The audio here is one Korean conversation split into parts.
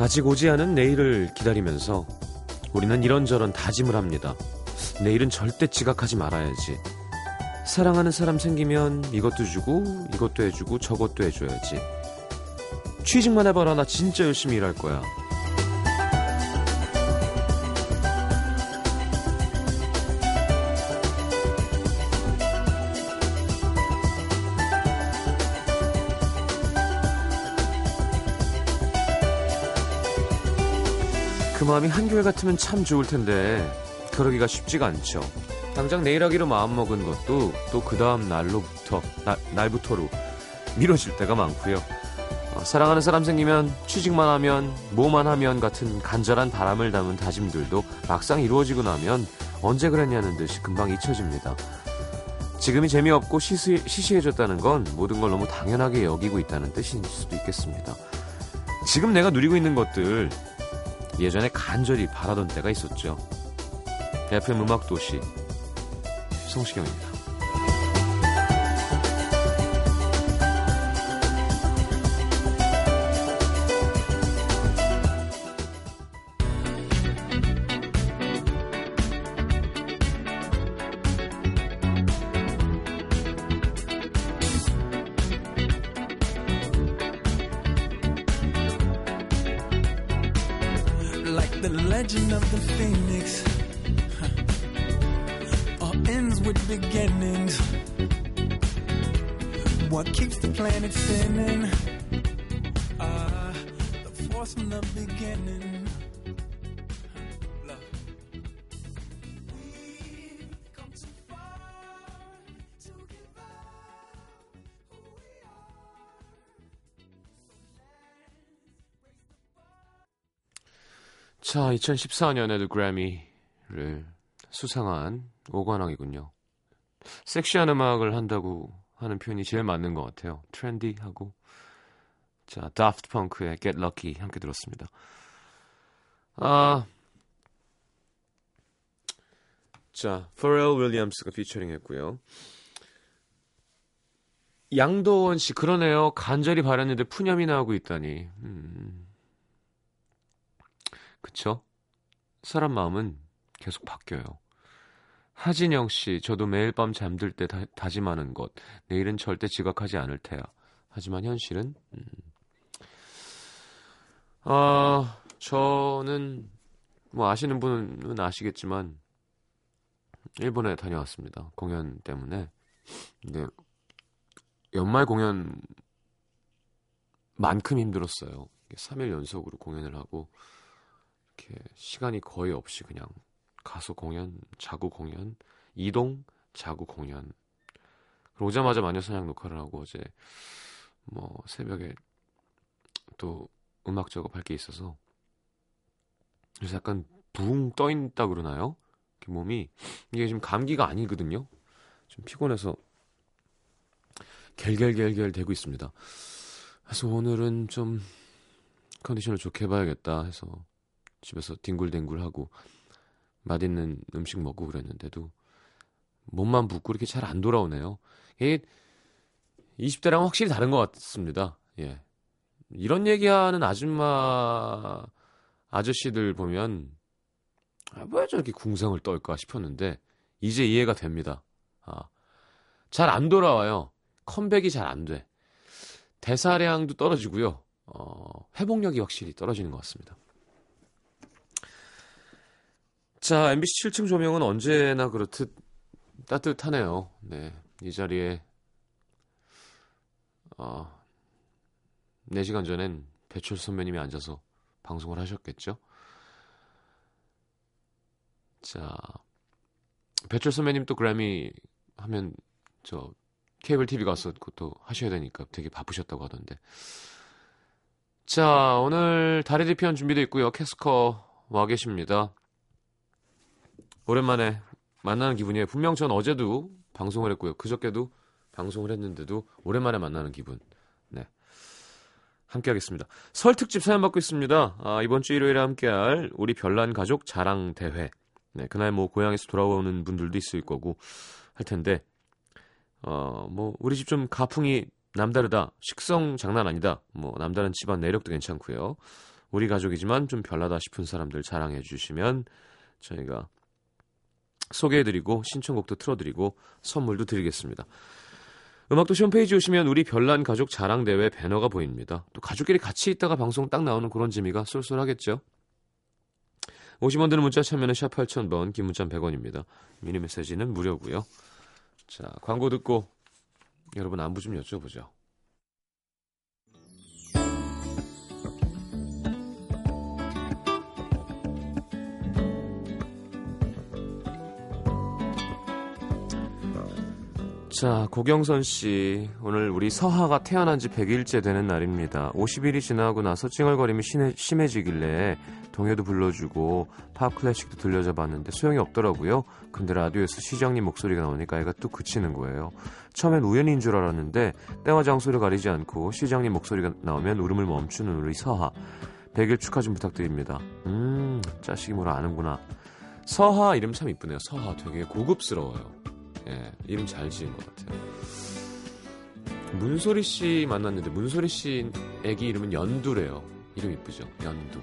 아직 오지 않은 내일을 기다리면서 우리는 이런저런 다짐을 합니다. 내일은 절대 지각하지 말아야지. 사랑하는 사람 생기면 이것도 주고 이것도 해주고 저것도 해줘야지. 취직만 해봐라 나 진짜 열심히 일할 거야. 마음이 한결 같으면 참 좋을 텐데 그러기가 쉽지가 않죠. 당장 내일 하기로 마음먹은 것도 또 그 다음 날로부터 나, 날부터로 미뤄질 때가 많고요. 어, 사랑하는 사람 생기면 취직만 하면 뭐만 하면 같은 간절한 바람을 담은 다짐들도 막상 이루어지고 나면 언제 그랬냐는 듯이 금방 잊혀집니다. 지금이 재미없고 시시, 시시해졌다는 건 모든 걸 너무 당연하게 여기고 있다는 뜻일 수도 있겠습니다. 지금 내가 누리고 있는 것들 예전에 간절히 바라던 때가 있었죠. FM 음악도시 성시경입니다. 2014년에도 그래미를 수상한 오관왕이군요. 섹시한 음악을 한다고 하는 표현이 제일 맞는 것 같아요. 트렌디하고. 자, 다프트 펑크의 Get Lucky 함께 들었습니다. 아. 자, 퍼렐 윌리엄스가 피처링 했고요. 양도원 씨, 그러네요. 간절히 바랐는데 푸념이 나오고 있다니. 음. 그쵸? 사람 마음은 계속 바뀌어요. 하진영 씨, 저도 매일 밤 잠들 때 다, 다짐하는 것. 내일은 절대 지각하지 않을 테야. 하지만 현실은, 음. 아, 저는, 뭐 아시는 분은 아시겠지만, 일본에 다녀왔습니다. 공연 때문에. 근데, 연말 공연, 만큼 힘들었어요. 3일 연속으로 공연을 하고, 이렇게 시간이 거의 없이 그냥 가서 공연, 자고 공연, 이동, 자고 공연. 오자마자 마녀사냥 녹화를 하고 어제 뭐 새벽에 또 음악 작업할 게 있어서 그래서 약간 붕 떠 있다 그러나요? 몸이 이게 지금 감기가 아니거든요. 좀 피곤해서 겔겔겔겔 되고 있습니다. 그래서 오늘은 좀 컨디션을 좋게 해봐야겠다 해서 집에서 뒹굴뒹굴하고 맛있는 음식 먹고 그랬는데도 몸만 붓고 이렇게 잘 안 돌아오네요. 이게 20대랑 확실히 다른 것 같습니다. 예. 이런 얘기하는 아줌마 아저씨들 보면 아, 왜 저렇게 궁상을 떨까 싶었는데 이제 이해가 됩니다. 아, 잘 안 돌아와요. 컴백이 잘 안 돼. 대사량도 떨어지고요. 어, 회복력이 확실히 떨어지는 것 같습니다. 자, MBC 7층 조명은 언제나 그렇듯 따뜻하네요. 네. 이 자리에, 어, 4시간 전엔 배철수 선배님이 앉아서 방송을 하셨겠죠? 자, 배철수 선배님 또 그래미 하면 저 케이블 TV 가서 그것도 하셔야 되니까 되게 바쁘셨다고 하던데. 자, 오늘 다리 뒤편 준비되어 있고요. 캐스커 와 계십니다. 오랜만에 만나는 기분이에요. 분명 전 어제도 방송을 했고요. 그저께도 방송을 했는데도 오랜만에 만나는 기분. 네. 함께 하겠습니다. 설 특집 사연 받고 있습니다. 아, 이번 주 일요일에 함께할 우리 별난 가족 자랑 대회. 네, 그날 뭐 고향에서 돌아오는 분들도 있을 거고 할 텐데, 어, 뭐, 우리 집 좀 가풍이 남다르다. 식성 장난 아니다. 뭐, 남다른 집안 내력도 괜찮고요. 우리 가족이지만 좀 별나다 싶은 사람들 자랑해 주시면 저희가 소개해드리고 신청곡도 틀어드리고 선물도 드리겠습니다. 음악도시 홈페이지 오시면 우리 별난 가족 자랑대회 배너가 보입니다. 또 가족끼리 같이 있다가 방송 딱 나오는 그런 재미가 쏠쏠하겠죠. 50원 드는 문자 참여는 샵 8000번, 긴 문자 100원입니다. 미니 메시지는 무료고요. 자, 광고 듣고 여러분 안부 좀 여쭤보죠. 자, 고경선 씨. 오늘 우리 서하가 태어난 지 100일째 되는 날입니다. 50일이 지나고 나서 찡얼거림이 심해, 심해지길래 동요도 불러주고 팝 클래식도 들려줘 봤는데 소용이 없더라고요. 근데 라디오에서 시장님 목소리가 나오니까 애가 뚝 그치는 거예요. 처음엔 우연인 줄 알았는데 때와 장소를 가리지 않고 시장님 목소리가 나오면 울음을 멈추는 우리 서하. 100일 축하 좀 부탁드립니다. 음, 자식이 뭘 아는구나. 서하 이름 참 이쁘네요. 서하 되게 고급스러워요. 예, 이름 잘 지은 것 같아요. 문소리 씨 만났는데 문소리 씨 애기 이름은 연두래요. 이름 이쁘죠? 연두.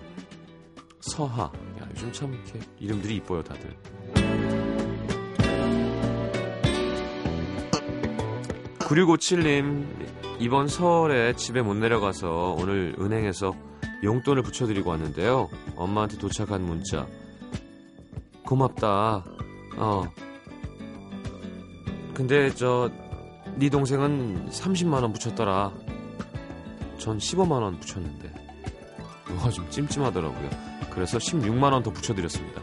서하. 야, 요즘 참 이렇게 이름들이 이뻐요, 다들. (9657님) 이번 설에 집에 못 내려가서 오늘 은행에서 용돈을 붙여드리고 왔는데요 엄마한테 도착한 문자 고맙다 어 근데 저 네 동생은 30만 원 붙였더라. 전 15만 원 붙였는데 뭐가 좀 찜찜하더라고요. 그래서 16만 원 더 붙여드렸습니다.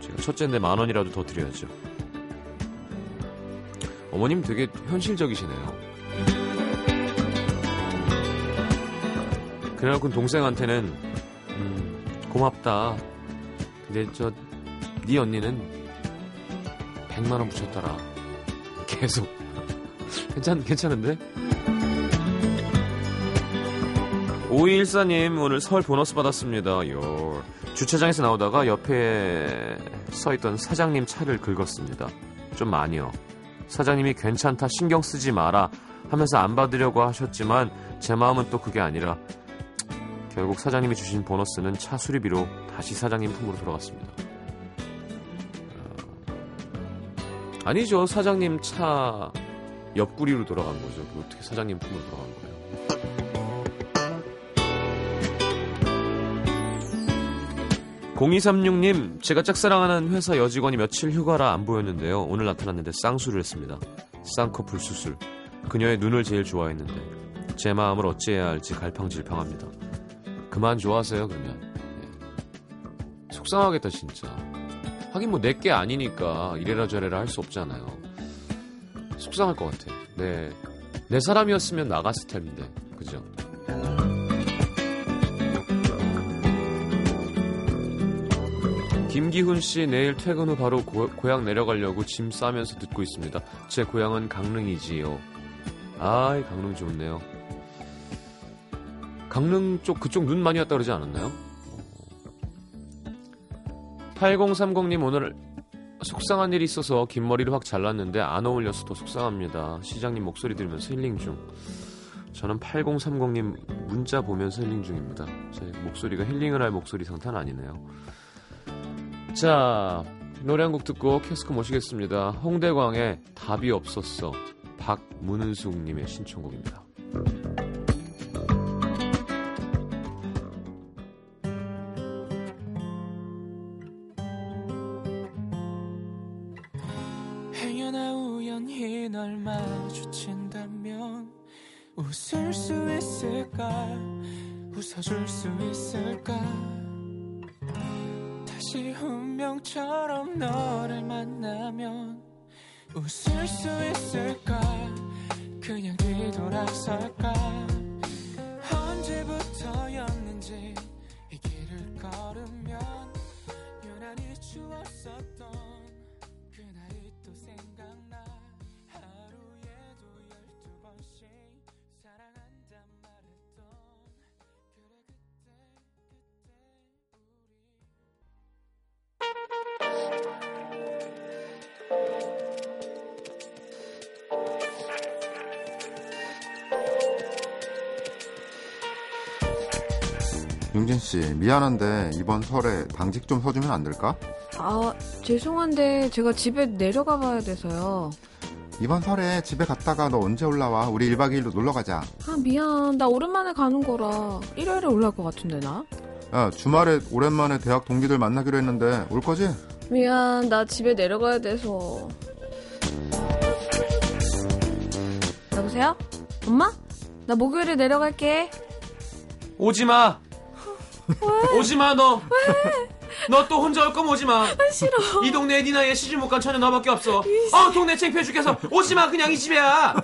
제가 첫째인데 만 원이라도 더 드려야죠. 어머님 되게 현실적이시네요. 그래갖고 동생한테는 음, 고맙다. 근데 저 네 언니는 100만 원 붙였더라. 계속 괜찮 괜찮은데? 5214님 오늘 설 보너스 받았습니다. 요 주차장에서 나오다가 옆에 서 있던 사장님 차를 긁었습니다. 좀 많이요. 사장님이 괜찮다 신경 쓰지 마라 하면서 안 받으려고 하셨지만 제 마음은 또 그게 아니라 결국 사장님이 주신 보너스는 차 수리비로 다시 사장님 품으로 돌아갔습니다. 아니죠. 사장님 차 옆구리로 돌아간 거죠. 어떻게 사장님 품으로 돌아간 거예요. 0236님, 제가 짝사랑하는 회사 여직원이 며칠 휴가라 안 보였는데요. 오늘 나타났는데 쌍수를 했습니다. 쌍꺼풀 수술. 그녀의 눈을 제일 좋아했는데 제 마음을 어찌해야 할지 갈팡질팡합니다. 그만 좋아하세요, 그러면. 예. 속상하겠다, 진짜. 하긴 뭐 내 게 아니니까 이래라 저래라 할 수 없잖아요. 속상할 것 같아. 네. 내 사람이었으면 나갔을 텐데. 그죠? 김기훈 씨 내일 퇴근 후 바로 고, 고향 내려가려고 짐 싸면서 듣고 있습니다. 제 고향은 강릉이지요. 아이 강릉 좋네요. 강릉 쪽 그쪽 눈 많이 왔다 그러지 않았나요? 8030님 오늘 속상한 일이 있어서 긴 머리를 확 잘랐는데 안 어울려서 더 속상합니다. 시장님 목소리 들으면서 힐링 중. 저는 8030님 문자 보면서 힐링 중입니다. 제 목소리가 힐링을 할 목소리 상태는 아니네요. 자, 노래 한 곡 듣고 캐스크 모시겠습니다. 홍대광의 답이 없었어. 박문은숙님의 신청곡입니다. 용진 씨, 미안한데 이번 설에 당직 좀 서주면 안 될까? 아, 죄송한데 제가 집에 내려가 봐야 돼서요. 이번 설에 집에 갔다가 너 언제 올라와? 우리 1박 2일로 놀러 가자. 아, 미안. 나 오랜만에 가는 거라. 일요일에 올라올 것 같은데, 나? 야, 주말에 오랜만에 대학 동기들 만나기로 했는데 올 거지? 미안. 나 집에 내려가야 돼서. 여보세요? 엄마? 나 목요일에 내려갈게. 오지 마. 오지 마 너. 너 또 혼자 올 거면 오지 마. 싫어. 이 동네에 네 나이에 시집 못 간 처녀 너밖에 없어. 아 동네 창피해 죽겠어. 오지 마 그냥 이 집이야.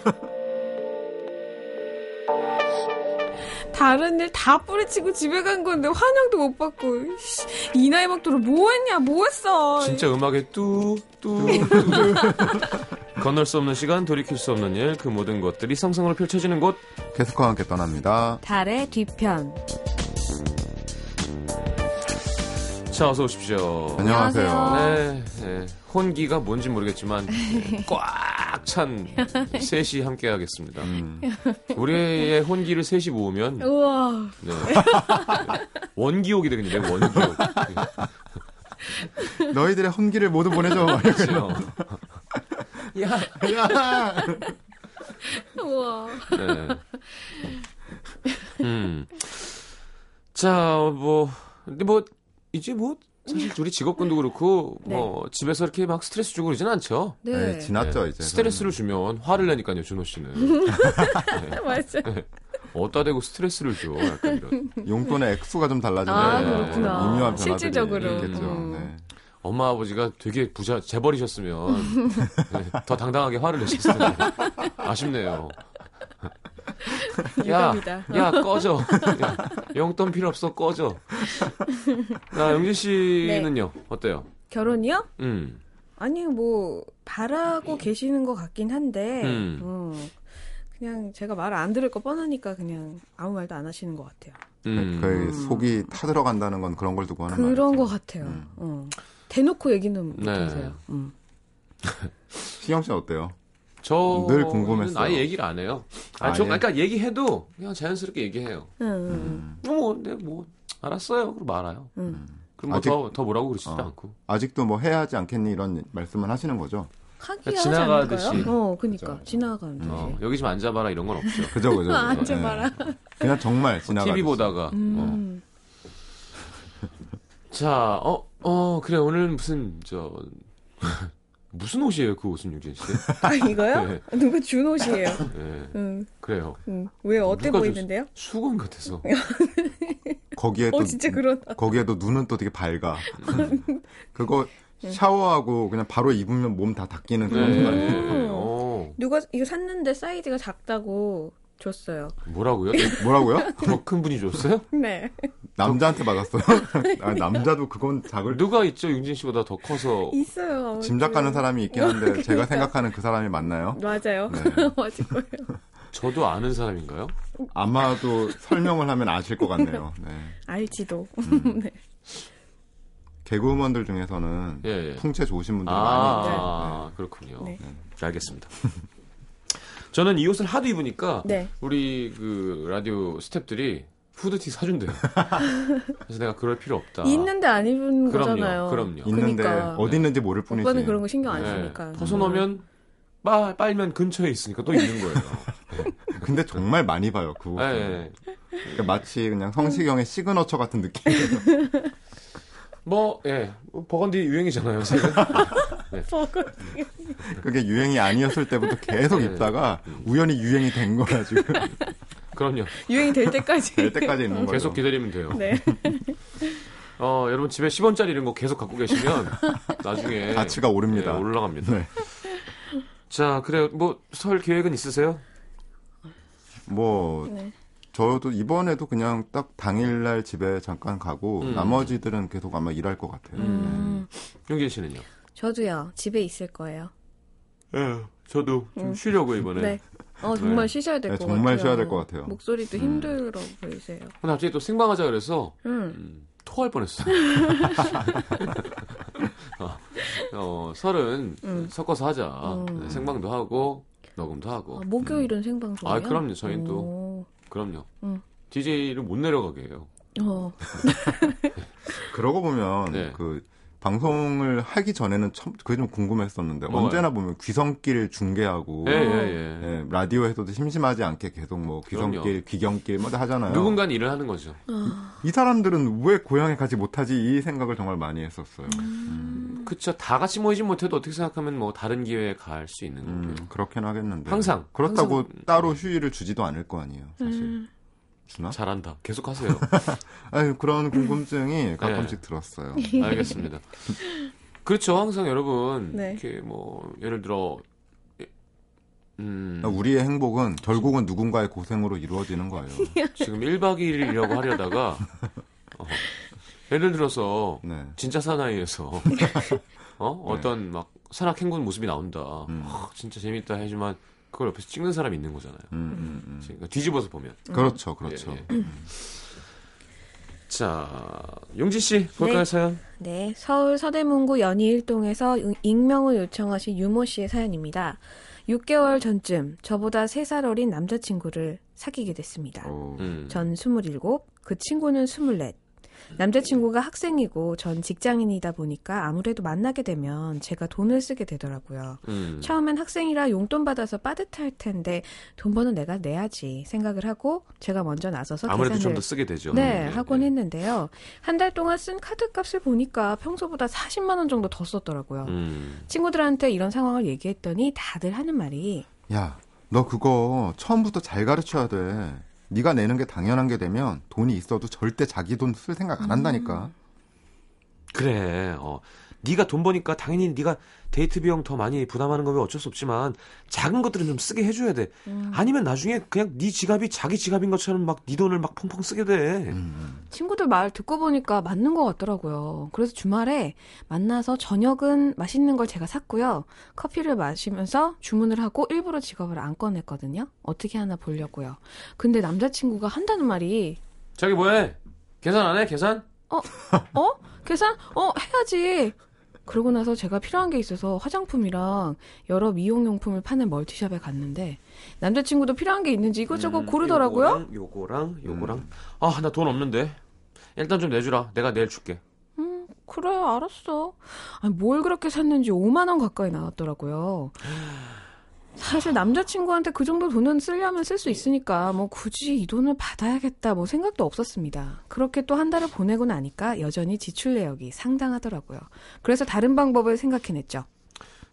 다른 일 다 뿌리치고 집에 간 건데 환영도 못 받고. 씨, 이 나이 먹도록 뭐 했냐? 뭐 했어? 진짜 음악에 뚜뚜 건널 수 없는 시간 돌이킬 수 없는 일 그 모든 것들이 상상으로 펼쳐지는 곳 캐스커와 함께 떠납니다. 달의 뒤편. 자, 어서 오십시오. 안녕하세요. 안녕하세요. 네, 네. 혼기가 뭔지 모르겠지만 꽉 찬 셋이 함께 하겠습니다. 음, 우리의 혼기를 셋이 모으면 우와. 네. 원기옥이 되겠는데 원기옥. 너희들의 헌기를 모두 보내줘. 그렇죠. 야, 야! 우와. 네. 음. 자, 뭐, 근데 뭐, 이제 뭐, 사실 우리 직업군도 그렇고, 뭐, 집에서 이렇게 막 스트레스 주고 그러진 않죠. 네. 네, 지났죠, 이제. 스트레스를 주면 화를 내니까요, 준호 씨는. 네. 맞아. 어디다 대고 스트레스를 줘. 약간 이런. 용돈의 액수가 좀 달라지는 아, 네. 그렇구나. 미묘한 변화들이 실질적으로. 있겠죠. 음. 네. 엄마 아버지가 되게 부자, 재벌이셨으면, 네, 더 당당하게 화를 내셨을 텐데. 아쉽네요. 야, 유감이다. 야, 꺼져. 야, 용돈 필요 없어, 꺼져. 나 영진 씨는요, 어때요? 결혼이요? 음, 아니, 뭐, 바라고 계시는 것 같긴 한데, 음. 음, 그냥 제가 말을 안 들을 거 뻔하니까 그냥 아무 말도 안 하시는 것 같아요. 음. 그 속이 타들어간다는 건 그런 걸 두고 하는 말이죠. 그런 것 같아요. 음. 어. 대놓고 얘기는 네. 못하세요. 음. 시영 씨는 어때요? 저늘 궁금했어요. 아예 얘기를 안 해요. 아니, 아, 저, 예? 그러니까 얘기해도 그냥 자연스럽게 얘기해요. 음, 음, 뭐, 네, 뭐, 알았어요. 그럼 말아요. 음. 그럼 뭐 아직- 더, 더 뭐라고 그러지도 어. 않고. 아직도 뭐 해야 하지 않겠니 이런 말씀을 하시는 거죠? 하기야 하지 지나가듯이. 어, 그니까. 그죠. 지나가듯이. 어, 여기 좀 앉아봐라 이런 건 없죠. 그죠, 그죠. 아, 그죠. 앉아봐라. 네. 그냥 정말 지나가. TV 보다가. 어. 음. 자, 어, 어, 그래, 오늘 무슨, 저, 무슨 옷이에요, 그 옷은, 유진 씨? 아, 이거요? 네. 누가 준 옷이에요. 네, 음, 그래요. 음. 왜 어때 누가 보이는데요? 수건 같아서. 거기에 또 어, 진짜 그러다. 거기에도 눈은 또 되게 밝아. 그거 샤워하고 그냥 바로 입으면 몸 다 닦이는 그런 네. 거 아니에요? 음. 어, 누가 이거 샀는데 사이즈가 작다고 줬어요. 뭐라고요? 뭐라고요? 더 큰 분이 줬어요? 네. 남자한테 받았어요? 아, 남자도 그건 작을 누가 있죠, 윤진 씨보다 더 커서. 있어요. 짐작가는 사람이 있긴 한데 제가 그러니까. 생각하는 그 사람이 맞나요? 맞아요. 네. 맞을 거예요. 저도 아는 사람인가요? 아마도 설명을 하면 아실 것 같네요. 네. 알지도. 음. 네. 개그우먼들 중에서는 예, 예. 풍채 좋으신 분들 많이 있죠. 아, 그렇군요. 네. 알겠습니다. 저는 이 옷을 하도 입으니까 네. 우리 그 라디오 스탭들이 후드티 사준대요. 그래서 내가 그럴 필요 없다. 있는데 안 입은 그럼요, 거잖아요. 그럼요. 있는데 그러니까. 어디 있는지 모를 뿐이지. 오빠는 그런 거 신경 안 네. 쓰니까. 벗어놓으면 빠, 빨면 근처에 있으니까 또 있는 거예요. 근데 정말 많이 봐요. 그 옷. 네. 그러니까 마치 그냥 성시경의 시그너처 같은 느낌이에요. 뭐, 예. 버건디 유행이잖아요, 지금. 그게 유행이 아니었을 때부터 계속 네. 입다가 우연히 유행이 된 거야 지금. 그럼요. 유행이 될 때까지. 될 때까지 있는 거죠. 계속 기다리면 돼요. 네. 어, 여러분 집에 10원짜리 이런 거 계속 갖고 계시면 나중에 가치가 오릅니다. 예, 올라갑니다. 네. 자, 그래요. 뭐 설 계획은 있으세요? 뭐 네. 저도 이번에도 그냥 딱 당일날 집에 잠깐 가고 음. 나머지들은 계속 아마 일할 것 같아요. 음, 용진 씨는요? 저도요. 집에 있을 거예요. 예, 저도 좀 쉬려고 이번에. 네. 어, 정말 네. 쉬셔야 될 네, 것 정말 같아요. 쉬어야 될 것 같아요. 목소리도 음. 힘들어 보이세요. 근데 갑자기 또 생방하자 그래서 음. 음, 토할 뻔했어요. 어, 어, 설은 음. 섞어서 하자. 음. 네, 생방도 하고 녹음도 하고. 아, 목요일은 생방송이요? 아, 그럼요. 저희는 또 오. 그럼요. 음. DJ를 못 내려가게 해요. 어. 그러고 보면 네. 그 방송을 하기 전에는 참 그게 좀 궁금했었는데 뭐가요? 언제나 보면 귀성길 중계하고 예, 예, 예. 예, 라디오에서도 심심하지 않게 계속 뭐 귀성길, 그럼요. 귀경길 뭐 하잖아요. 누군가는 일을 하는 거죠. 이 사람들은 왜 고향에 가지 못하지 이 생각을 정말 많이 했었어요. 그쵸. 다 같이 모이진 못해도 어떻게 생각하면 뭐 다른 기회에 갈 수 있는 음, 거고요. 그렇긴 하겠는데. 항상, 그렇다고 항상- 따로 휴일을 주지도 않을 거 아니에요, 사실. 주나? 잘한다. 계속 하세요. 아유, 그런 궁금증이 가끔씩 들었어요. 알겠습니다. 그렇죠. 항상 여러분 네. 이렇게 뭐 예를 들어 음, 우리의 행복은 결국은 누군가의 고생으로 이루어지는 거예요. 지금 1박 2일이라고 하려다가 어, 예를 들어서 네. 진짜 사나이에서 어? 어떤 막 산악 행군 모습이 나온다. 음. 어, 진짜 재밌다 해지만 그걸 옆에서 찍는 사람이 있는 거잖아요. 음, 음, 음. 그러니까 뒤집어서 보면. 그렇죠, 그렇죠. 예, 예. 자, 용지 씨 볼까요 네. 사연? 네, 서울 서대문구 연희일동에서 이- 익명을 요청하신 유모 씨의 사연입니다. 6개월 전쯤 저보다 3살 어린 남자친구를 사귀게 됐습니다. 어, 음. 전 27, 그 친구는 24. 남자친구가 학생이고 전 직장인이다 보니까 아무래도 만나게 되면 제가 돈을 쓰게 되더라고요. 음. 처음엔 학생이라 용돈 받아서 빠듯할 텐데 돈 버는 내가 내야지 생각을 하고 제가 먼저 나서서 아무래도 좀 더 쓰게 되죠. 네, 예, 하곤 예. 했는데요. 한 달 동안 쓴 카드 값을 보니까 평소보다 40만 원 정도 더 썼더라고요. 음. 친구들한테 이런 상황을 얘기했더니 다들 하는 말이 야, 너 그거 처음부터 잘 가르쳐야 돼. 네가 내는 게 당연한 게 되면 돈이 있어도 절대 자기 돈 쓸 생각 안 한다니까. 그래. 어. 네가 돈 버니까 당연히 네가 데이트 비용 더 많이 부담하는 거면 어쩔 수 없지만 작은 것들은 좀 쓰게 해줘야 돼. 음. 아니면 나중에 그냥 네 지갑이 자기 지갑인 것처럼 막 네 돈을 막 펑펑 쓰게 돼. 음, 친구들 말 듣고 보니까 맞는 것 같더라고요. 그래서 주말에 만나서 저녁은 맛있는 걸 제가 샀고요. 커피를 마시면서 주문을 하고 일부러 지갑을 안 꺼냈거든요. 어떻게 하나 보려고요. 근데 남자친구가 한다는 말이 자기 뭐해? 계산 안 해? 계산? 어? 계산? 어, 해야지. 그러고 나서 제가 필요한 게 있어서 화장품이랑 여러 미용용품을 파는 멀티샵에 갔는데 남자친구도 필요한 게 있는지 이것저것 음, 고르더라고요. 요거랑 요거랑 요거랑. 아, 나 돈 없는데. 일단 좀 내주라. 내가 내일 줄게. 음, 그래, 알았어. 아니, 뭘 그렇게 샀는지 5만 원 가까이 나왔더라고요. 사실 남자친구한테 그 정도 돈은 쓰려면 쓸 수 있으니까 뭐 굳이 이 돈을 받아야겠다 뭐 생각도 없었습니다. 그렇게 또 한 달을 보내고 나니까 여전히 지출 내역이 상당하더라고요. 그래서 다른 방법을 생각해냈죠.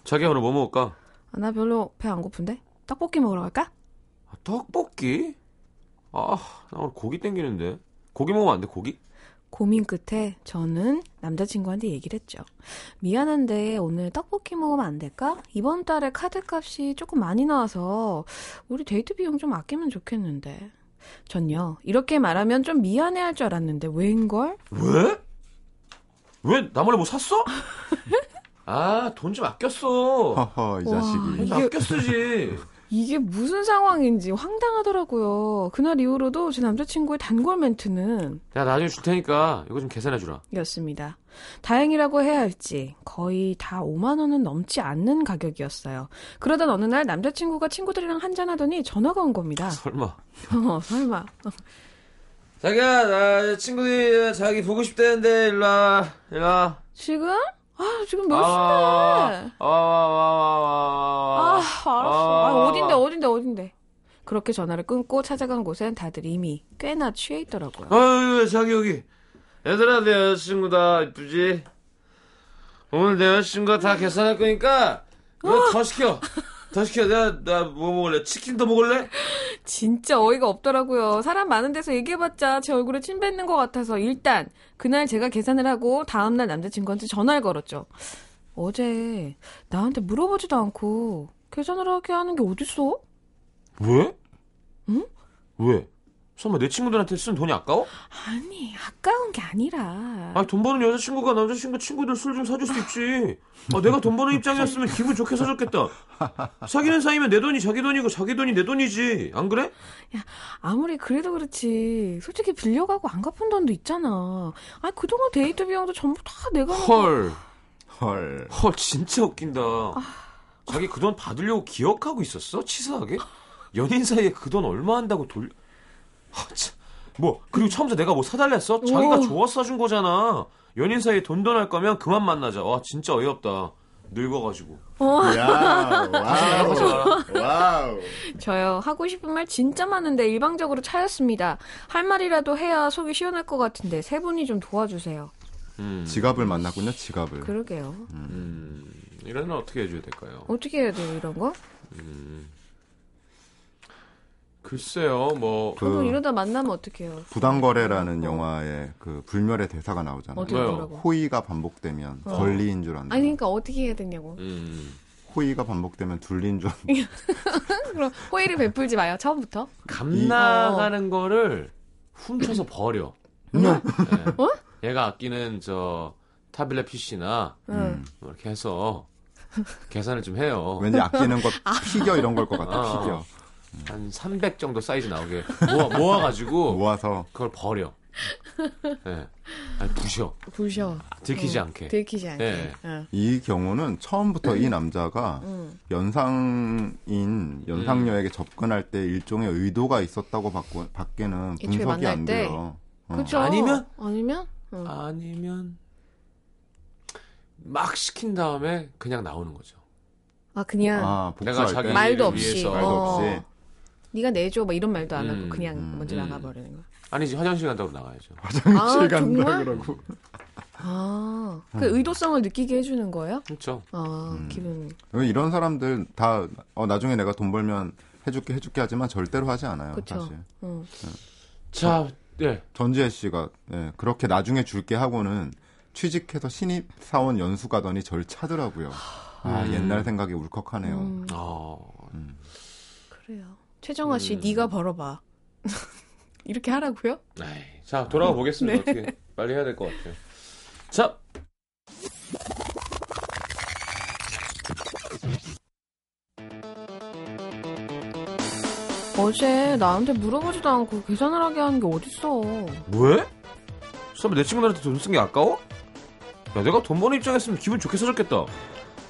자기 오늘 뭐 먹을까? 아, 나 별로 배 안 고픈데? 떡볶이 먹으러 갈까? 아, 떡볶이? 아, 나 오늘 고기 땡기는데. 고기 먹으면 안 돼, 고기? 고민 끝에 저는 남자친구한테 얘기를 했죠. 미안한데 오늘 떡볶이 먹으면 안 될까? 이번 달에 카드값이 조금 많이 나와서 우리 데이트 비용 좀 아끼면 좋겠는데. 전요. 이렇게 말하면 좀 미안해할 줄 알았는데 웬걸? 왜? 왜? 나 몰래 뭐 샀어? 아, 돈 좀 아꼈어. 허허, 이 와, 자식이. 돈 이게- 아껴 쓰지. 이게 무슨 상황인지 황당하더라고요. 그날 이후로도 제 남자친구의 단골 멘트는 야, 나중에 줄 테니까 이거 좀 계산해 주라. 였습니다. 다행이라고 해야 할지 거의 다 5만 원은 넘지 않는 가격이었어요. 그러던 어느 날 남자친구가 친구들이랑 한잔하더니 전화가 온 겁니다. 설마. 어, 설마. 자기야, 나 친구들이 자기 보고 싶다는데, 일로 와. 일로 와. 지금? 아, 지금 몇 아, 시인데? 와, 아, 와. 알았어. 아, 아. 어딘데, 어딘데, 어딘데. 그렇게 전화를 끊고 찾아간 곳엔 다들 이미 꽤나 취해 있더라고요. 아유, 자기 여기. 얘들아, 내 여자친구다. 이쁘지? 오늘 내 여자친구가 다 계산할 거니까, 이거 더 시켜. 더 시켜. 내가, 나 뭐 먹을래? 치킨 더 먹을래? 진짜 어이가 없더라고요. 사람 많은 데서 얘기해봤자 제 얼굴에 침 뱉는 것 같아서 일단 그날 제가 계산을 하고 다음날 남자친구한테 전화를 걸었죠. 어제 나한테 물어보지도 않고 계산을 하게 하는 게 어딨어? 왜? 응? 왜? 설마 내 친구들한테 쓴 돈이 아까워? 아니 아까운 게 아니라 아니, 돈 버는 여자친구가 남자친구 친구들 술 좀 사줄 수 있지. 아, 내가 돈 버는 입장이었으면 기분 좋게 사줬겠다. 사귀는 사이면 내 돈이 자기 돈이고 자기 돈이 내 돈이지. 안 그래? 아무리 그래도 그렇지 솔직히 빌려가고 안 갚은 돈도 있잖아. 아니 그동안 데이트 비용도 전부 다 내가 헐. 헐. 헐, 진짜 웃긴다. 자기 그 돈 받으려고 기억하고 있었어? 치사하게? 연인 사이에 그 돈 얼마 한다고 돌려. 아, 참. 뭐 그리고 처음부터 내가 뭐 사달랬어? 자기가 오. 좋아서 사준 거잖아. 연인 사이에 돈돈할 거면 그만 만나자. 와 진짜 어이없다. 늙어가지고. 야, 와우. 와우. 저요 하고 싶은 말 진짜 많은데 일방적으로 차였습니다. 할 말이라도 해야 속이 시원할 것 같은데 세 분이 좀 도와주세요. 음, 지갑을 만났군요, 지갑을. 그러게요. 음, 이런 건 어떻게 해줘야 될까요? 어떻게 해야 돼요 이런 거? 글쎄요, 뭐 그 이러다 만나면 어떡해요? 부당거래라는 영화에 그 불멸의 대사가 나오잖아요. 하더라고? 호의가 반복되면 어. 권리인 줄 안다. 아니 그러니까 어떻게 해야 되냐고. 음, 호의가 반복되면 둘린 줄 안다. 그럼 호의를 베풀지 마요 처음부터. 감 나가는 거를 훔쳐서 버려. 네. 예. 얘가 아끼는 저 타블렛 PC나 응. 뭐 이렇게 해서 계산을 좀 해요. 왠지 아끼는 것 피겨 이런 걸 것 같아. 어. 피겨. 한 300 정도 사이즈 나오게 모아, 모아가지고 모아서 그걸 버려. 예. 아니, 부셔. 부셔. 들키지 응. 않게. 들키지 않게. 네. 응. 이 경우는 처음부터 이 남자가 응. 연상인 연상녀에게 접근할 때 일종의 의도가 있었다고 받고, 밖에는 분석이 안 때? 돼요. 어. 그렇죠. 아니면? 아니면? 응. 아니면 막 시킨 다음에 그냥 나오는 거죠. 아 그냥 아, 내가 자기 때? 말도 없이. 위해서. 말도 어. 없이 네가 내줘 막 이런 말도 안 하고 음, 그냥 음, 먼저 음. 나가버리는 거. 아니지 화장실 간다고 나가야죠. 화장실 아, 간다 정말? 그러고 아, 그 의도성을 느끼게 해주는 거예요? 그렇죠. 아, 음. 기분. 이런 사람들 다 어, 나중에 내가 돈 벌면 해줄게 해줄게 하지만 절대로 하지 않아요. 그쵸. 사실 응. 자, 네. 전지혜 씨가 예, 그렇게 나중에 줄게 하고는 취직해서 신입 사원 연수 가더니 절 차더라고요. 아 음. 옛날 생각이 울컥하네요. 음, 어, 그래요. 최정아 씨, 음. 네가 벌어봐. 이렇게 하라고요? 에이, 자 돌아가 보겠습니다. 네. 어떻게 빨리 해야 될 것 같아요. 자, 어제 나한테 물어보지도 않고 계산을 하게 하는 게 어딨어. 왜? 설마 내 친구들한테 돈 쓴 게 아까워? 야, 내가 돈 버는 입장이었으면 기분 좋게 사줬겠다.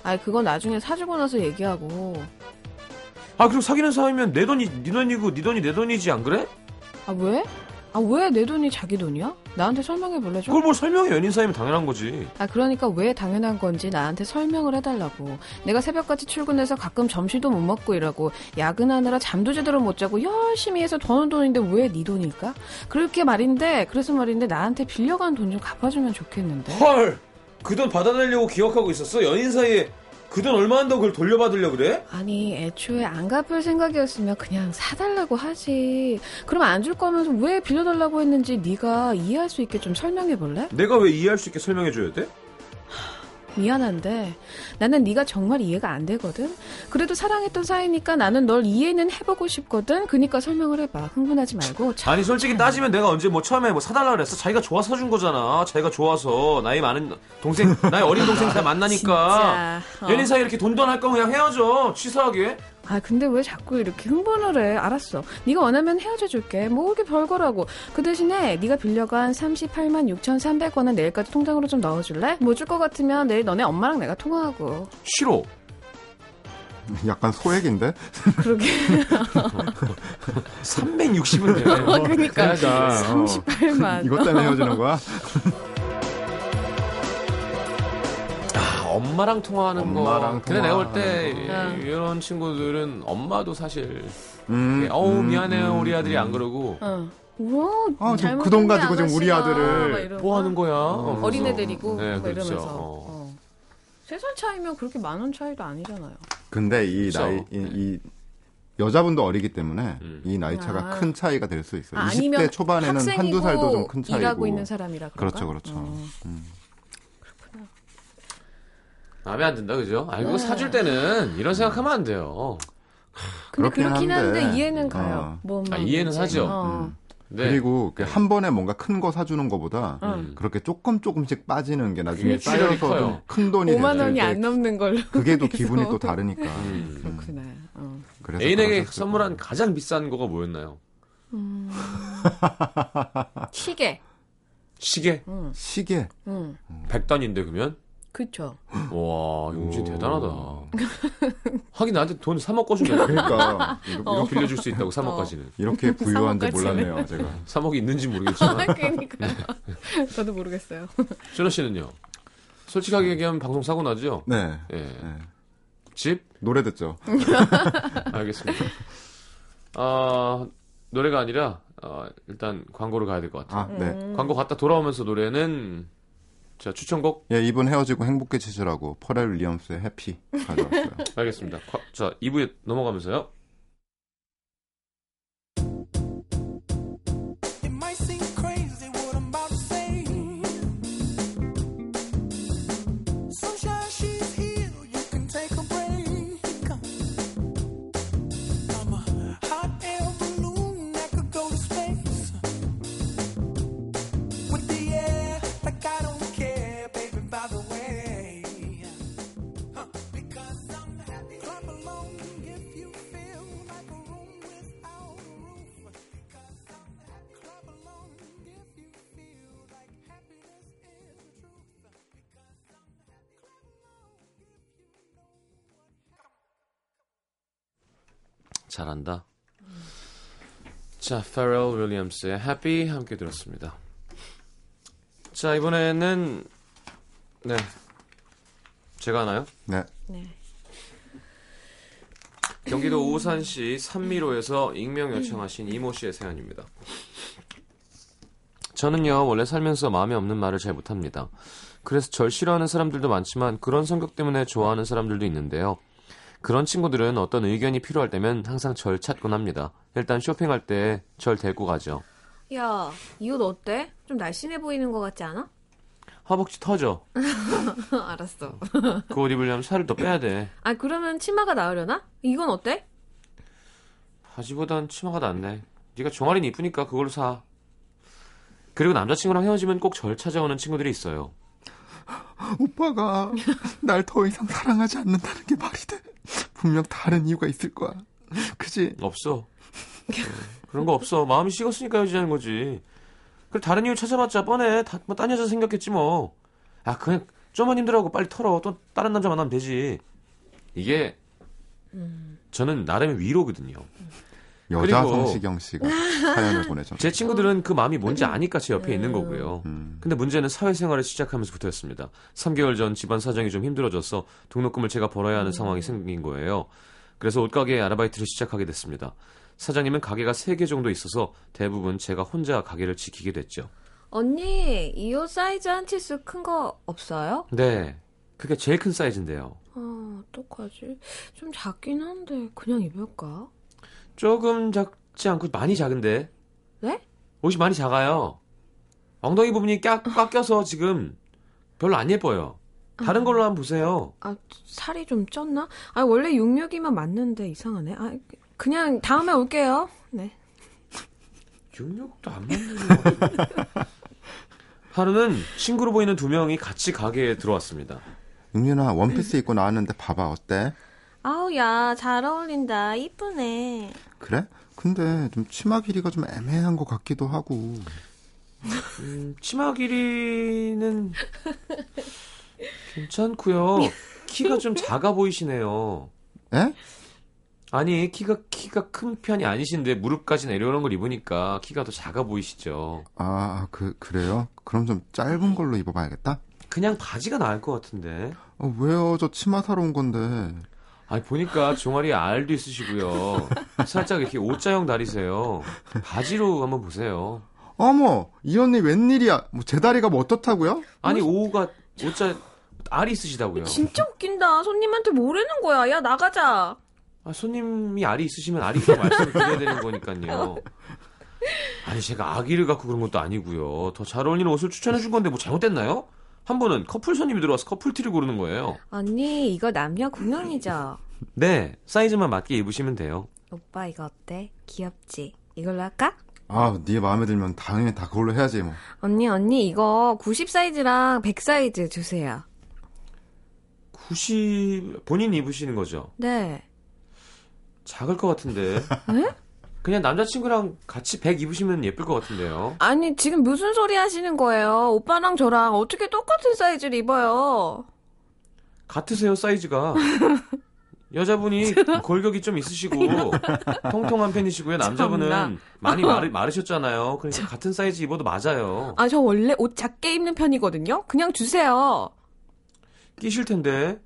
아이, 그건 나중에 사주고 나서 얘기하고. 아, 그리고 사귀는 사이면 내 돈이 네 돈이고 네 돈이 내 돈이지 안 그래? 아, 왜? 아, 왜 내 돈이 자기 돈이야? 나한테 설명해 볼래 좀? 그걸 뭘 설명해 연인 사이면 당연한 거지. 아, 그러니까 왜 당연한 건지 나한테 설명을 해달라고. 내가 새벽같이 출근해서 가끔 점심도 못 먹고 일하고, 야근하느라 잠도 제대로 못 자고, 열심히 해서 버는 돈인데 왜 네 돈일까? 그렇게 말인데, 그래서 말인데, 나한테 빌려간 돈 좀 갚아주면 좋겠는데? 헐, 그 돈 받아내려고 기억하고 있었어? 연인 사이에 그 돈 얼마 한다고 그걸 돌려받으려 그래? 아니, 애초에 안 갚을 생각이었으면 그냥 사달라고 하지. 그럼 안 줄 거면서 왜 빌려달라고 했는지 네가 이해할 수 있게 좀 설명해 볼래? 내가 왜 이해할 수 있게 설명해 줘야 돼? 미안한데 나는 네가 정말 이해가 안 되거든. 그래도 사랑했던 사이니까 나는 널 이해는 해보고 싶거든. 그니까 설명을 해봐. 흥분하지 말고. 참. 아니 솔직히 따지면 내가 언제 뭐 처음에 뭐 사달라 그랬어? 자기가 좋아서 사준 거잖아. 자기가 좋아서 나이 많은 동생, 나이 어린 동생 다 만나니까 진짜. 어. 연인 사이 이렇게 돈돈 할 거면 그냥 헤어져. 치사하게. 아 근데 왜 자꾸 이렇게 흥분을 해? 알았어. 네가 원하면 헤어져 줄게. 뭐 그렇게 별거라고. 그 대신에 네가 빌려간 38만 6,300원은 내일까지 통장으로 좀 넣어줄래? 뭐 줄 것 같으면 내일 너네 엄마랑 내가 통화하고. 싫어. 약간 소액인데? 그러게. 360은 돼. 그러니까 해야지. 어. 38만. 이것 때문에 헤어지는 거야? 엄마랑 통화하는 거. 엄마랑 근데 내가 볼때 거. 이런 친구들은 엄마도 사실 음, 어우 음, 미안해요 음, 우리 아들이 안 음. 그러고 어. 우와, 아, 그돈 게 가지고 지금 우리 아들을 막 이러고. 뭐 하는 거야? 어, 어 린애들이고 네, 막 그렇죠. 이러면서. 어. 어. 세살 차이면 그렇게 많은 차이도 아니잖아요. 근데 이 그쵸. 나이 이, 이 여자분도 어리기 때문에 음. 이 나이 차가 아. 큰 차이가 될 수 있어요. 아, 20대 아니면 초반에는 한두 살도 좀 큰 차이고. 일하고 있는 사람이라 그런가? 그렇죠, 그렇죠. 어. 음. 마음에 안 든다 그죠? 그거 네. 사줄 때는 이런 생각하면 안 돼요. 근데 그렇긴 그렇긴 한데, 한데, 이해는 가요. 어. 뭐, 아, 뭐 이해는. 하죠. 어. 음. 네. 그리고 그한 번에 뭔가 큰 거 사주는 것보다 음. 그렇게 조금 조금씩 빠지는 게 나중에 쌓여서. 좀큰 돈이 5만 됐을 원이 때안 넘는 걸로. 그게 또. 기분이 또 다르니까. 음. 그렇구나. 어. 그래서 애인에게 선물한 가장 비싼 거가 뭐였나요? 음. 시계. 시계? 응, 시계 응. 100단인데 그러면? 그쵸. 와, 용진 오. 대단하다. 하긴 나한테 돈 3억 꿔준다. 그러니까 이렇게, 이거 빌려줄 수 있다고 3억까지는. 이렇게 부유한지. 몰랐네요, 제가. 3억이 있는지 모르겠지만. 그러니까요. 저도 모르겠어요. 준호 씨는요? 솔직하게 얘기하면 방송 사고 나죠? 네. 예. 네. 집? 노래 듣죠. 알겠습니다. 아, 노래가 아니라, 어, 일단 광고를 가야 될 것 같아요. 아, 네. 광고 갔다 돌아오면서 노래는, 자, 추천곡? 예, 이분 헤어지고 행복해지시라고 퍼렐 윌리엄스의 해피 가져왔어요. 알겠습니다. 과- 자, 2부에 넘어가면서요. 잘한다. 자, 페럴 윌리엄스의 Happy 함께 들었습니다. 자, 이번에는, 네. 제가 하나요? 네. 네. 경기도 오산시 산미로에서 익명 요청하신 이모 씨의 사연입니다. 저는요, 원래 살면서 마음에 없는 말을 잘 못합니다. 그래서 절 싫어하는 사람들도 많지만 그런 성격 때문에 좋아하는 사람들도 있는데요. 그런 친구들은 어떤 의견이 필요할 때면 항상 절 찾곤 합니다. 일단 쇼핑할 때 절 데리고 가죠. 야, 이 옷 어때? 좀 날씬해 보이는 것 같지 않아? 허벅지 터져. 알았어. 그 옷 입으려면 살을 더 빼야 돼. 아, 그러면 치마가 나으려나? 이건 어때? 바지보단 치마가 낫네. 네가 종아리는 이쁘니까 그걸로 사. 그리고 남자친구랑 헤어지면 꼭 절 찾아오는 친구들이 있어요. 오빠가 날 더 이상 사랑하지 않는다는 게 말이 돼. 분명 다른 이유가 있을 거야. 그지? 없어. 어, 그런 거 없어. 마음이 식었으니까 헤어지자는 거지. 그래 다른 이유 찾아봤자 뻔해. 다, 뭐, 딴 여자 생겼겠지 뭐. 아 그냥 좀만 힘들어하고 빨리 털어. 또 다른 남자 만나면 되지. 이게 저는 나름의 위로거든요. 여자 성시경 씨가 사연을 보내줬어요. 제 친구들은 그 마음이 뭔지 아니까 제 옆에 있는 거고요. 음. 근데 문제는 사회생활을 시작하면서부터였습니다. 3개월 전 집안 사정이 좀 힘들어져서 등록금을 제가 벌어야 하는 상황이 생긴 거예요. 그래서 옷가게 아르바이트를 시작하게 됐습니다. 사장님은 가게가 3개 정도 있어서 대부분 제가 혼자 가게를 지키게 됐죠. 언니, 이 옷 사이즈 한 치수 큰 거 없어요? 네. 그게 제일 큰 사이즈인데요. 아, 어떡하지? 좀 작긴 한데, 그냥 입을까? 조금 작지 않고 많이 작은데. 네? 옷이 많이 작아요. 엉덩이 부분이 꽉, 꽉 껴서 지금 별로 안 예뻐요. 다른 걸로 한번 보세요. 아, 살이 좀 쪘나? 아, 원래 66이면 맞는데 이상하네. 아, 그냥 다음에 올게요. 네. 66도 안 맞는 것 같아요. 하루는 친구로 보이는 두 명이 같이 가게에 들어왔습니다. 윤윤아 원피스 입고 나왔는데 봐봐 어때? 아우, 야, 잘 어울린다. 이쁘네. 그래? 근데 좀 치마 길이가 좀 애매한 것 같기도 하고. 음, 치마 길이는 괜찮고요. 키가 좀 작아 보이시네요. 에? 아니 키가 키가 큰 편이 아니신데 무릎까지 내려오는 걸 입으니까 키가 더 작아 보이시죠. 아, 그 그래요? 그럼 좀 짧은 걸로 입어봐야겠다. 그냥 바지가 나을 것 같은데. 어, 왜요? 저 치마 사러 온 건데. 아니 보니까 종아리에 알도 있으시고요. 살짝 이렇게 O자형 다리세요. 바지로 한번 보세요. 어머, 이 언니 웬일이야? 뭐 제 다리가 뭐 어떻다고요? 아니 O가 O자 알이 있으시다고요. 진짜 웃긴다. 손님한테 뭐라는 거야. 야, 나가자. 아, 손님이 알이 있으시면 알이 있다고 말씀을 드려야 되는 거니까요. 아니 제가 아기를 갖고 그런 것도 아니고요. 더 잘 어울리는 옷을 추천해 준 건데 뭐 잘못됐나요? 한 번은 커플 손님이 들어와서 커플티를 고르는 거예요. 언니, 이거 남녀 공용이죠? 네, 사이즈만 맞게 입으시면 돼요. 오빠, 이거 어때? 귀엽지? 이걸로 할까? 아, 네 마음에 들면 당연히 다 그걸로 해야지 뭐. 언니, 언니, 이거 90 사이즈랑 100 사이즈 주세요. 90 본인 입으시는 거죠? 네. 작을 것 같은데. 그냥 남자친구랑 같이 100 입으시면 예쁠 것 같은데요. 아니, 지금 무슨 소리 하시는 거예요? 오빠랑 저랑 어떻게 똑같은 사이즈를 입어요? 같으세요 사이즈가. 여자분이 골격이 좀 있으시고 통통한 편이시고요. 남자분은. 많이 마르, 마르셨잖아요. 그러니까 같은 사이즈 입어도 맞아요. 아, 저 원래 옷 작게 입는 편이거든요. 그냥 주세요. 끼실 텐데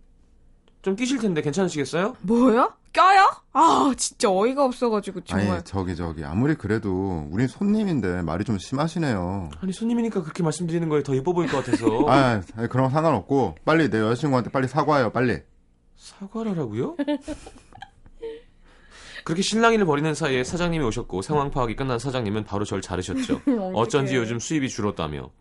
좀 끼실 텐데 괜찮으시겠어요? 뭐요? 껴요? 아, 진짜 어이가 없어가지고 정말. 아니 저기 저기 아무리 그래도 우린 손님인데 말이 좀 심하시네요. 아니 손님이니까 그렇게 말씀드리는 거에 더 이뻐 보일 것 같아서 아 그런 거 상관없고 빨리 내 여자친구한테 빨리 사과해요 빨리. 사과를 하라고요? 그렇게 실랑이를 벌이는 사이에 사장님이 오셨고 상황 파악이 끝난 사장님은 바로 절 자르셨죠. 어쩐지 요즘 수입이 줄었다며.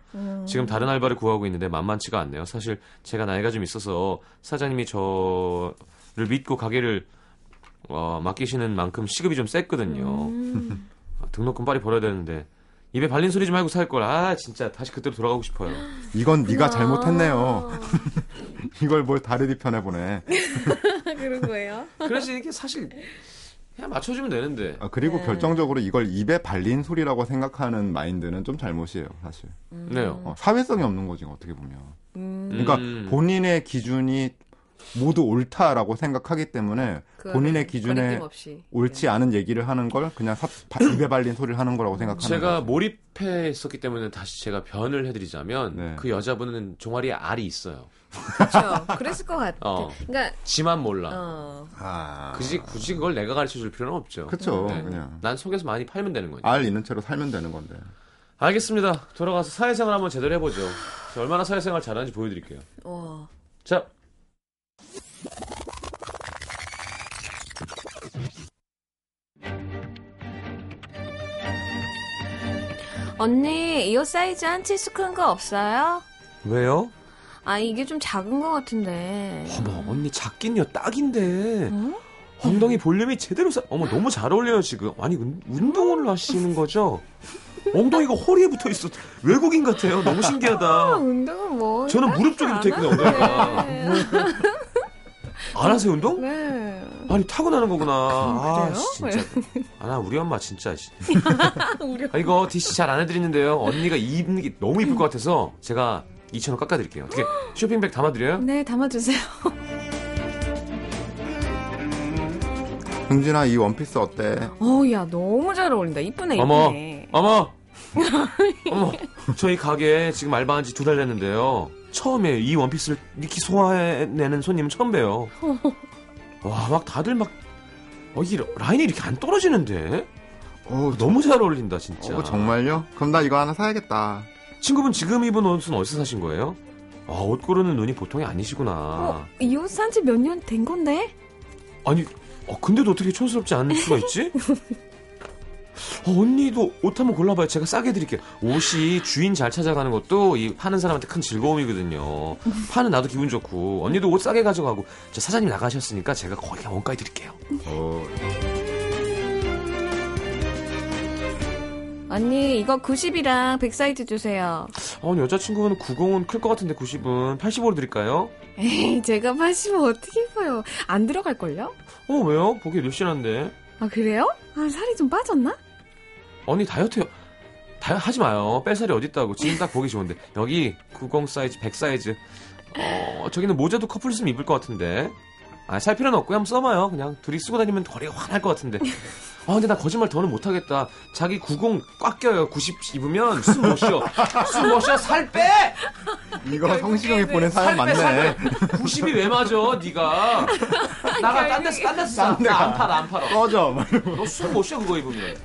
지금 다른 알바를 구하고 있는데 만만치가 않네요. 사실 제가 나이가 좀 있어서 사장님이 저를 믿고 가게를 어, 맡기시는 만큼 시급이 좀 셌거든요. 아, 등록금 빨리 벌어야 되는데 입에 발린 소리 좀 하고 살 걸. 아 진짜 다시 그때로 돌아가고 싶어요. 이건 네가 아. 잘못했네요. 이걸 뭘 다르디 편해 보네. 그런 거예요? 그래서 이게 사실 그냥 맞춰주면 되는데. 아, 그리고 네. 결정적으로 이걸 입에 발린 소리라고 생각하는 마인드는 좀 잘못이에요 사실. 네요. 어, 사회성이 없는 거지 어떻게 보면. 음, 그러니까 음. 본인의 기준이 모두 옳다라고 생각하기 때문에 본인의 기준에. 옳지 않은 얘기를 하는 걸 그냥 사- 바- 입에 발린 소리를 하는 거라고 생각하는 제가 거죠. 몰입했었기 때문에 다시 제가 변을 해드리자면 네. 그 여자분은 종아리에 알이 있어요. 그렇죠. 그랬을 것 같아. 어. 그러니까 지만 몰라. 어. 아, 굳이 굳이 그걸 내가 가르쳐 줄 필요는 없죠. 그쵸 네. 그냥 난 속에서 많이 팔면 되는 거죠. 알 있는 채로 살면 되는 건데. 알겠습니다. 돌아가서 사회생활 한번 제대로 해보죠. 저 얼마나 사회생활 잘하는지 보여드릴게요. 와. 자, 언니, 이 옷 사이즈 한 치수 큰 거 없어요? 왜요? 아, 이게 좀 작은 거 같은데. 어머, 언니 작긴요 딱인데 어? 엉덩이 볼륨이 제대로 사... 어머 너무 잘 어울려요 지금. 아니 운- 운동을 하시는 거죠? 엉덩이가 허리에 붙어 있어. 외국인 같아요. 너무 아, 신기하다. 운동은 뭐. 저는 무릎 쪽에 붙어 있거든요, 엉덩이가. 엉덩이가. 안 하세요 운동? 네. 아니 타고나는 거구나. 아 그래요? 진짜. 아 나 우리 엄마 진짜. 아, 이거 DC 잘 안 해드리는데요. 언니가 입는 게 너무 이쁠 것 같아서 제가 2천 원 깎아드릴게요. 어떻게 쇼핑백 담아드려요? 네, 담아주세요. 흥진아 이 원피스 어때? 어우, 야, 너무 잘 어울린다. 이쁘네, 어머, 이쁘네. 어머, 어머. 저희 가게 지금 알바한 지 두 달 됐는데요. 처음에 이 원피스를 이렇게 소화해내는 손님은 처음 봬요. 와, 막 다들 막, 어, 이 라인이 이렇게 안 떨어지는데? 어, 너무 잘 어울린다, 진짜. 어, 정말요? 그럼 나 이거 하나 사야겠다. 친구분 지금 입은 옷은 어디서 사신 거예요? 아, 옷 고르는 눈이 보통이 아니시구나. 어, 이 옷 산 지 몇 년 된 건데? 아니, 어, 근데도 어떻게 촌스럽지 않을 수가 있지? 어, 언니도 옷 한번 골라봐요. 제가 싸게 드릴게요. 옷이 주인 잘 찾아가는 것도 이 파는 사람한테 큰 즐거움이거든요. 파는 나도 기분 좋고 언니도 옷 싸게 가져가고 저 사장님 나가셨으니까 제가 거의 그냥 원가에 드릴게요. 어, 언니, 이거 90이랑 100 사이즈 주세요. 어, 여자친구는 90은 클 것 같은데 90은 85로 드릴까요? 에이, 제가 85 어떻게 입어요? 안 들어갈걸요? 어, 왜요? 보기에 늘씬한데. 아, 그래요? 아, 살이 좀 빠졌나? 언니 다이어트 다이 하지 마요. 뺄살이 어딨다고. 지금 딱 보기 좋은데. 여기 90 사이즈, 100 사이즈. 어, 저기는 모자도 커플 쓰면 입을 것 같은데. 아, 살 필요는 없고 한번 써봐요. 그냥 둘이 쓰고 다니면 거리가 환할 것 같은데. 아, 근데 나 거짓말 더는 못하겠다. 자기 90 꽉 껴요. 90 입으면 숨 못 쉬어. 숨 못 쉬어. 살 빼! 이거 성시경이 보낸 사연 맞네. 90이 왜 맞아, 네가 나가, 딴 데서, 딴 데서 사. 딴데 나안 가. 팔아, 안 팔아. 꺼져. 막 이러고. 너 숨 못 쉬어, 그거 입으면.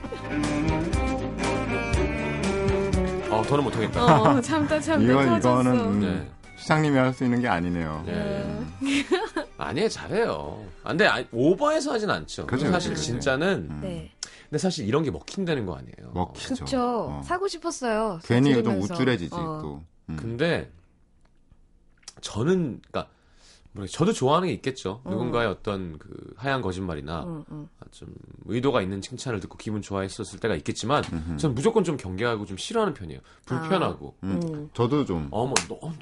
어, 더는 못하겠다. 어, 참다 참다 이건 터졌어. 이거는 음, 네. 시장님이 할 수 있는 게 아니네요. 네. 아니에요, 잘해요. 아, 근데 아니, 오버해서 하진 않죠. 그죠, 사실 그죠. 진짜는, 음, 네. 근데 사실 이런 게 먹힌다는 거 아니에요. 먹히죠. 그쵸. 어. 사고 싶었어요. 괜히 좀 들으면서. 우쭐해지지 어. 또. 음. 근데 저는, 그러니까 저도 좋아하는 게 있겠죠. 음. 누군가의 어떤 그 하얀 거짓말이나 응, 응. 좀 의도가 있는 칭찬을 듣고 기분 좋아했었을 때가 있겠지만, 음흠. 저는 무조건 좀 경계하고 좀 싫어하는 편이에요. 불편하고. 음. 음. 저도 좀 어머, 너, 너,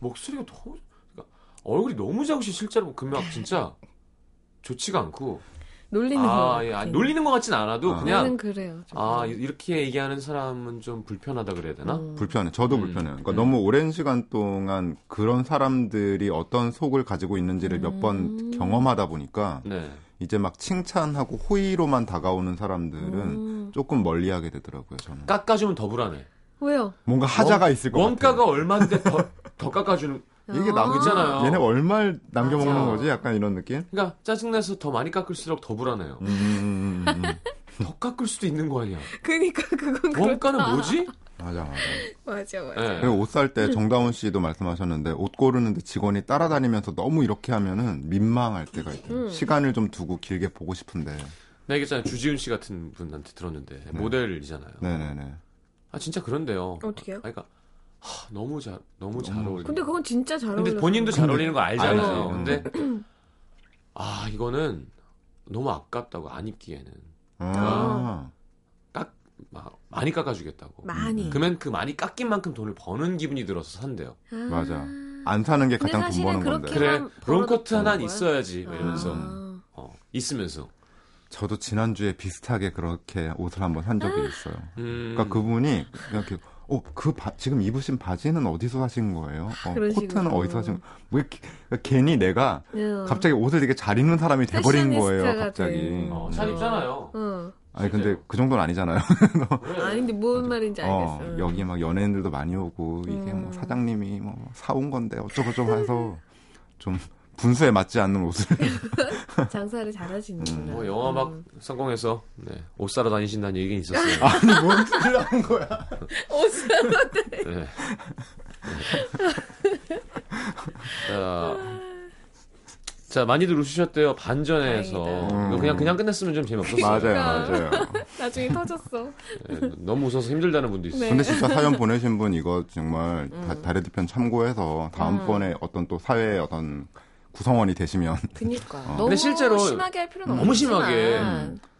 목소리가 너무, 그러니까 얼굴이 너무 작으시 실제로 보면 진짜 좋지가 않고. 놀리는 아, 거. 예. 아니, 놀리는 것 같진 않아도 아. 그냥 그래요. 좀. 아 이렇게 얘기하는 사람은 좀 불편하다 그래야 되나? 음. 불편해. 저도 음. 불편해요. 그러니까 음. 너무 오랜 시간 동안 그런 사람들이 어떤 속을 가지고 있는지를 몇번 음. 경험하다 보니까 네. 이제 막 칭찬하고 호의로만 다가오는 사람들은 음. 조금 멀리하게 되더라고요. 저는 깎아주면 더 불안해. 왜요? 뭔가 하자가 있을 것 원가가 같아요. 얼마인데 더, 더 깎아주는. 이게 아. 남 있잖아요. 얘네 얼마를 남겨 먹는 맞아. 거지? 약간 이런 느낌? 그러니까 짜증내서 더 많이 깎을수록 더 불안해요. 음, 음, 음, 음. 더 깎을 수도 있는 거 아니야. 그니까 그건 원가는 그렇다. 뭐지? 맞아, 맞아. 맞아 맞아. 예. 옷살 때 정다운 씨도 말씀하셨는데 옷 고르는데 직원이 따라다니면서 너무 이렇게 하면은 민망할 때가 있대요. 음. 시간을 좀 두고 길게 보고 싶은데. 나 얘기했잖아요. 주지훈 씨 같은 분한테 들었는데 모델이잖아요. 네네네. 아 진짜 그런데요. 어떻게요? 아, 그러니까 하, 너무 잘 너무 잘 너무- 어울려. 근데 그건 진짜 잘 어울려. 근데 본인도 잘 어울리는 거 알잖아요. 알지. 근데 아 이거는 너무 아깝다고 안 입기에는 아. 깎 막, 많이 깎아주겠다고. 많이. 그러면 그 많이 깎인 만큼 돈을 버는 기분이 들어서 산대요. 아. 맞아. 안 사는 게 가장 돈 버는 건데. 그래 버는 거야? 있어야지 뭐 이러면서 아. 어, 있으면서. 저도 지난주에 비슷하게 그렇게 옷을 한번 산 적이 아. 있어요. 음, 그러니까 그분이 그냥 이렇게 어, 그 바- 지금 입으신 바지는 어디서 사신 거예요? 어, 그런 코트는 식으로. 어디서 사신 거예요? 뭐 이렇게 그러니까 괜히 내가 응. 갑자기 옷을 되게 잘 입는 사람이 돼버린 거예요. 갑자기. 어, 잘 입잖아요. 응. 아니 근데 그 정도는 아니잖아요. 아닌데 뭔 말인지 어, 알겠어. 여기 막 연예인들도 많이 오고 이게 뭐 음. 사장님이 뭐 사온 건데 어쩌고저쩌고 해서 좀 분수에 맞지 않는 옷을 장사를 잘하시는구나. 뭐 영화 막 음. 성공해서 네, 옷 사러 다니신다는 얘기는 있었어요. 아니 뭔 소리를 하는 거야? 옷을 네. 네. 자, 자 많이들 웃으셨대요 반전에서. 이거 그냥 그냥 끝냈으면 좀 재미없었어요. 맞아요, 맞아요. 나중에 터졌어. 네, 너무 웃어서 힘들다는 분도 있어요. 네. 근데 진짜 사연 보내신 분 이거 정말 음. 다, 다레드 편 참고해서 다음번에 어떤 또 사회의 어떤 구성원이 되시면 그니까. 어. 너무 근데 실제로 심하게 할 필요는 너무. 심하게,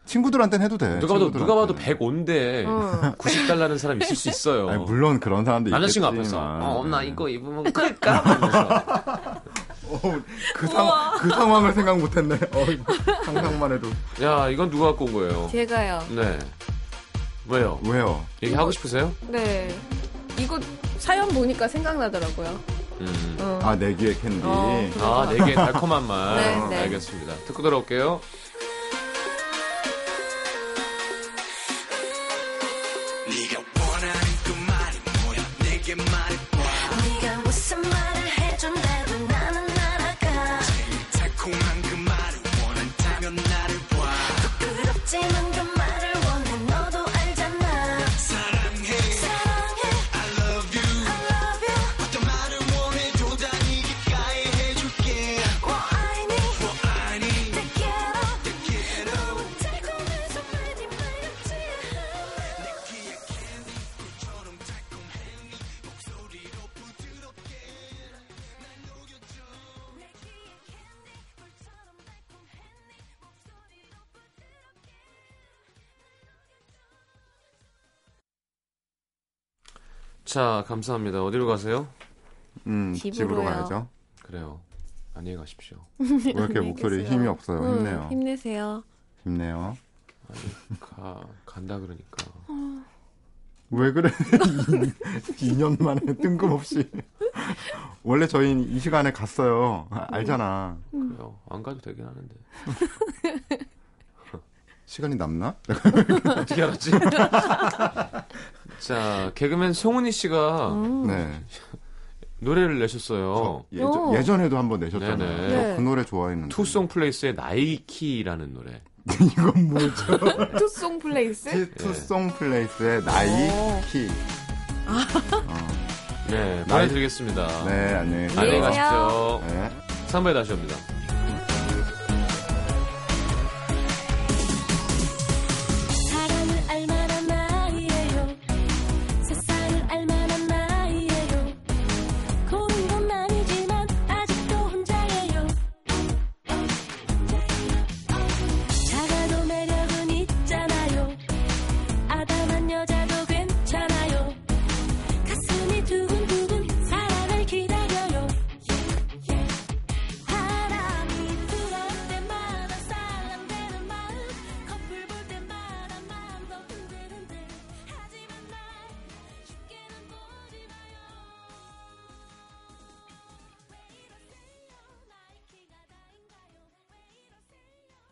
친구들한테는 해도 돼. 누가 봐도 누가 봐도 친구들한테는. 105인데 어. 90달러는 사람 있을 수 있어요. 아니, 물론 그런 사람도 남자친구 있겠지만. 앞에서 어, 나 이거 입으면 클까? 어, 그, 상, 그 상황을 생각 못했네. 어, 상상만 해도. 야 이건 누가 갖고 온 거예요? 제가요. 네. 왜요? 왜요? 얘기하고 싶으세요? 네. 이거 사연 보니까 생각나더라고요. 음. 어. 아, 내기의 캔디. 어. 아, 네 개의 달콤한 말. 네, 네. 알겠습니다. 듣고 돌아올게요. 자, 감사합니다. 어디로 가세요? 음, 집으로 집으로요. 가야죠. 그래요. 안녕히 가십시오. 왜 이렇게 목소리 알겠어요. 힘이 없어요? 응, 힘내요. 힘내세요. 힘내요. 가, 간다 그러니까. 왜 그래? 2년 만에 뜬금없이. 원래 저희는 이 시간에 갔어요. 아, 알잖아. 그래요. 안 가도 되긴 하는데. 시간이 남나? 어떻게 알았지? 자, 개그맨 송은이 씨가 음. 네. 노래를 내셨어요. 예전, 어. 예전에도 한번 내셨잖아요. 네네. 저 네. 그 노래 좋아했는데. 투송 플레이스의 나이키라는 노래. 이건 뭐죠? 투송 플레이스? 투송 플레이스의 나이키. 네, 나이- 보내드리겠습니다. 네, 안녕히 계세요. 안녕히. 가십시오. 네. 3부에 다시 옵니다.